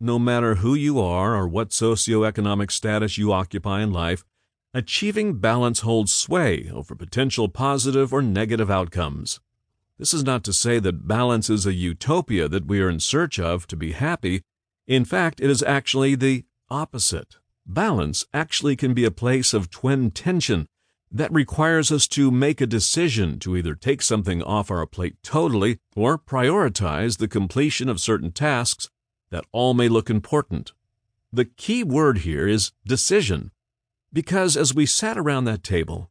no matter who you are or what socioeconomic status you occupy in life, achieving balance holds sway over potential positive or negative outcomes. This is not to say that balance is a utopia that we are in search of to be happy. In fact, it is actually the opposite. Balance actually can be a place of twin tension that requires us to make a decision to either take something off our plate totally or prioritize the completion of certain tasks that all may look important. The key word here is decision, because as we sat around that table,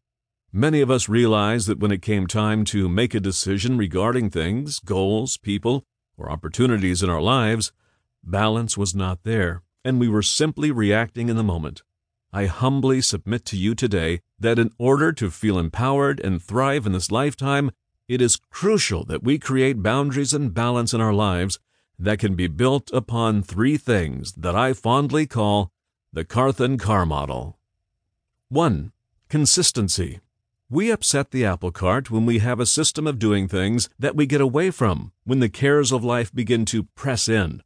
many of us realized that when it came time to make a decision regarding things, goals, people, or opportunities in our lives, balance was not there, and we were simply reacting in the moment. I humbly submit to you today that in order to feel empowered and thrive in this lifetime, it is crucial that we create boundaries and balance in our lives that can be built upon three things that I fondly call the Carthen Car model. 1. Consistency. We upset the apple cart when we have a system of doing things that we get away from when the cares of life begin to press in.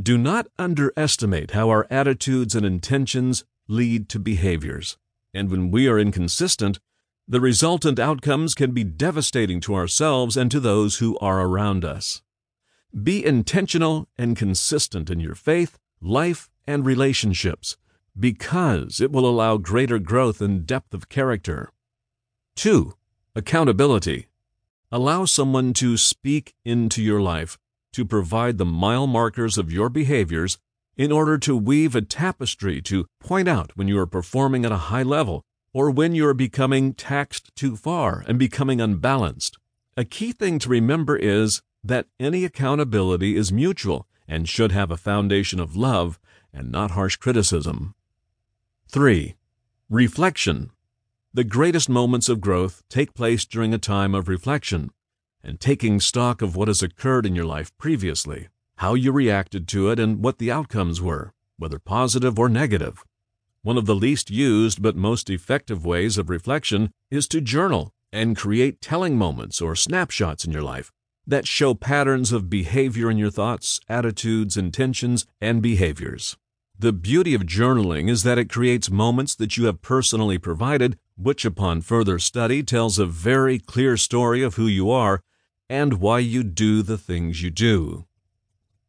Do not underestimate how our attitudes and intentions lead to behaviors. And when we are inconsistent, the resultant outcomes can be devastating to ourselves and to those who are around us. Be intentional and consistent in your faith, life, and relationships because it will allow greater growth and depth of character. 2. Accountability. Allow someone to speak into your life to provide the mile markers of your behaviors in order to weave a tapestry to point out when you are performing at a high level or when you are becoming taxed too far and becoming unbalanced. A key thing to remember is that any accountability is mutual and should have a foundation of love and not harsh criticism. 3. Reflection. The greatest moments of growth take place during a time of reflection and taking stock of what has occurred in your life previously how you reacted to it, and what the outcomes were, whether positive or negative. One of the least used but most effective ways of reflection is to journal and create telling moments or snapshots in your life that show patterns of behavior in your thoughts, attitudes, intentions, and behaviors. The beauty of journaling is that it creates moments that you have personally provided, which upon further study tells a very clear story of who you are and why you do the things you do.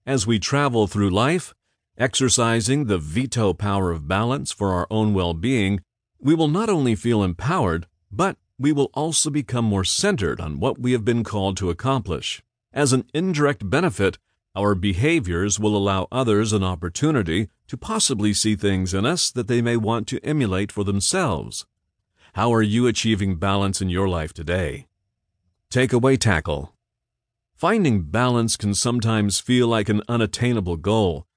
As we travel through life, exercising the veto power of balance for our own well being, we will not only feel empowered, but we will also become more centered on what we have been called to accomplish. As an indirect benefit, our behaviors will allow others an opportunity to possibly see things in us that they may want to emulate for themselves. How are you achieving balance in your life today? Takeaway tackle. Finding balance can sometimes feel like an unattainable goal.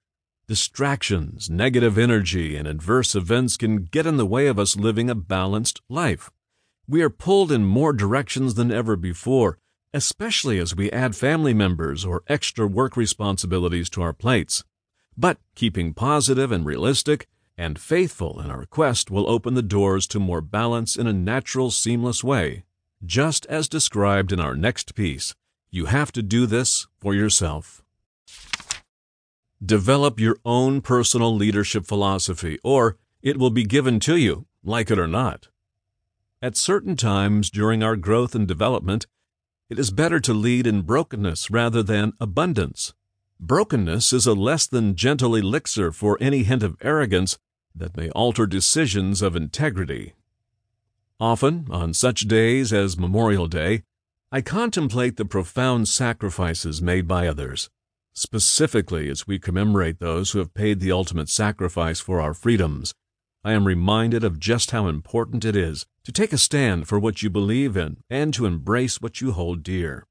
Distractions, negative energy, and adverse events can get in the way of us living a balanced life. We are pulled in more directions than ever before, especially as we add family members or extra work responsibilities to our plates. But keeping positive and realistic and faithful in our quest will open the doors to more balance in a natural, seamless way, just as described in our next piece you have to do this for yourself. Develop your own personal leadership philosophy, or it will be given to you, like it or not. At certain times during our growth and development, it is better to lead in brokenness rather than abundance. Brokenness is a less than gentle elixir for any hint of arrogance that may alter decisions of integrity. Often, on such days as Memorial Day, I contemplate the profound sacrifices made by others, specifically as we commemorate those who have paid the ultimate sacrifice for our freedoms. I am reminded of just how important it is to take a stand for what you believe in and to embrace what you hold dear.